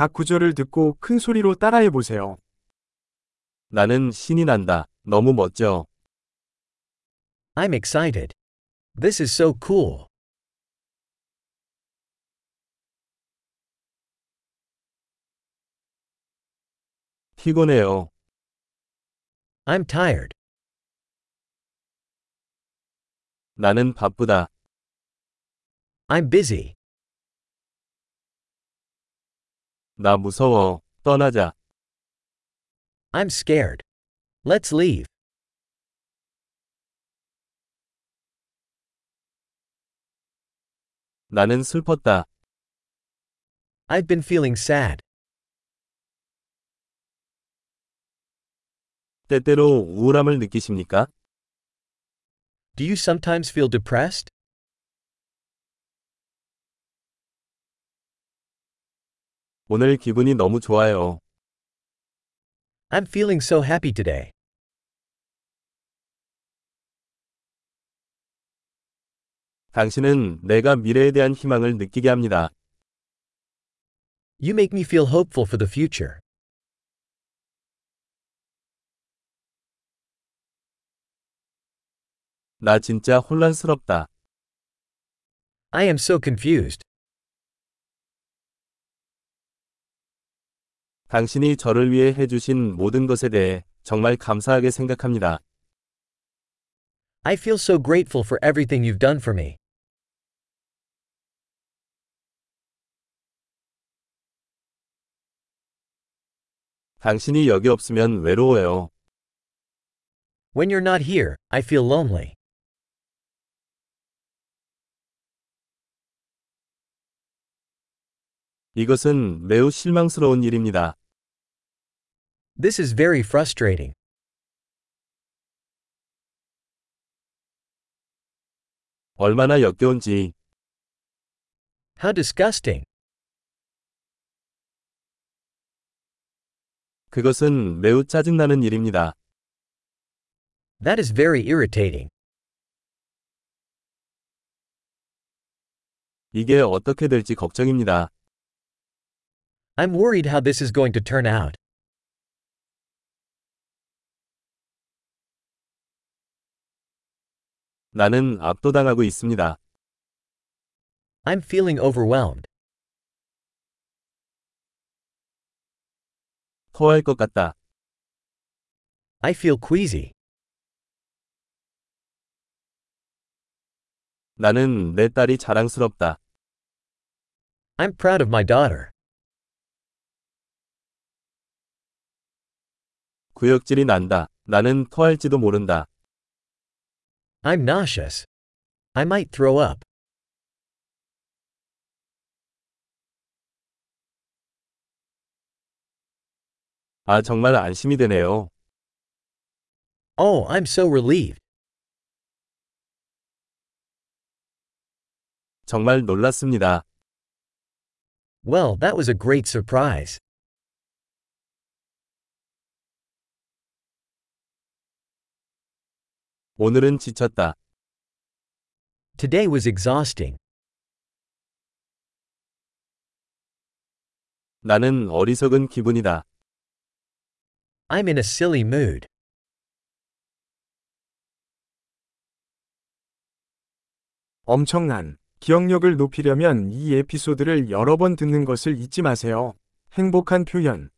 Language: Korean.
각 구절을 듣고 큰 소리로 따라해 보세요. 나는 신이 난다. 너무 멋져. I'm excited. This is so cool. 피곤해요. I'm tired. 나는 바쁘다. I'm busy. 나 무서워. 떠나자. I'm scared. Let's leave. 나는 슬펐다. I've been feeling sad. 때때로 우울함을 느끼십니까? Do you sometimes feel depressed? 오늘 기분이 너무 좋아요. I'm feeling so happy today. 당신은 내가 미래에 대한 희망을 느끼게 합니다. You make me feel hopeful for the future. 나 진짜 혼란스럽다. I am so confused. 당신이 저를 위해 해주신 모든 것에 대해 정말 감사하게 생각합니다. I feel so grateful for everything you've done for me. 당신이 여기 없으면 외로워요. When you're not here, I feel lonely. 이것은 매우 실망스러운 일입니다. This is very frustrating. 얼마나 역겨운지. How disgusting. 그것은 매우 짜증나는 일입니다. That is very irritating. 이게 어떻게 될지 걱정입니다. I'm worried how this is going to turn out. 나는 압도당하고 있습니다. I'm feeling overwhelmed. 토할 것 같다. I feel queasy. 나는 내 딸이 자랑스럽다. I'm proud of my daughter. 구역질이 난다. 나는 토할지도 모른다. I'm nauseous. I might throw up. 아, 정말 안심이 되네요. Oh, I'm so relieved. 정말 놀랐습니다. Well, that was a great surprise. 오늘은 지쳤다. Today was exhausting. 나는 어리석은 기분이다. I'm in a silly mood. 엄청난 기억력을 높이려면 이 에피소드를 여러 번 듣는 것을 잊지 마세요. 행복한 표현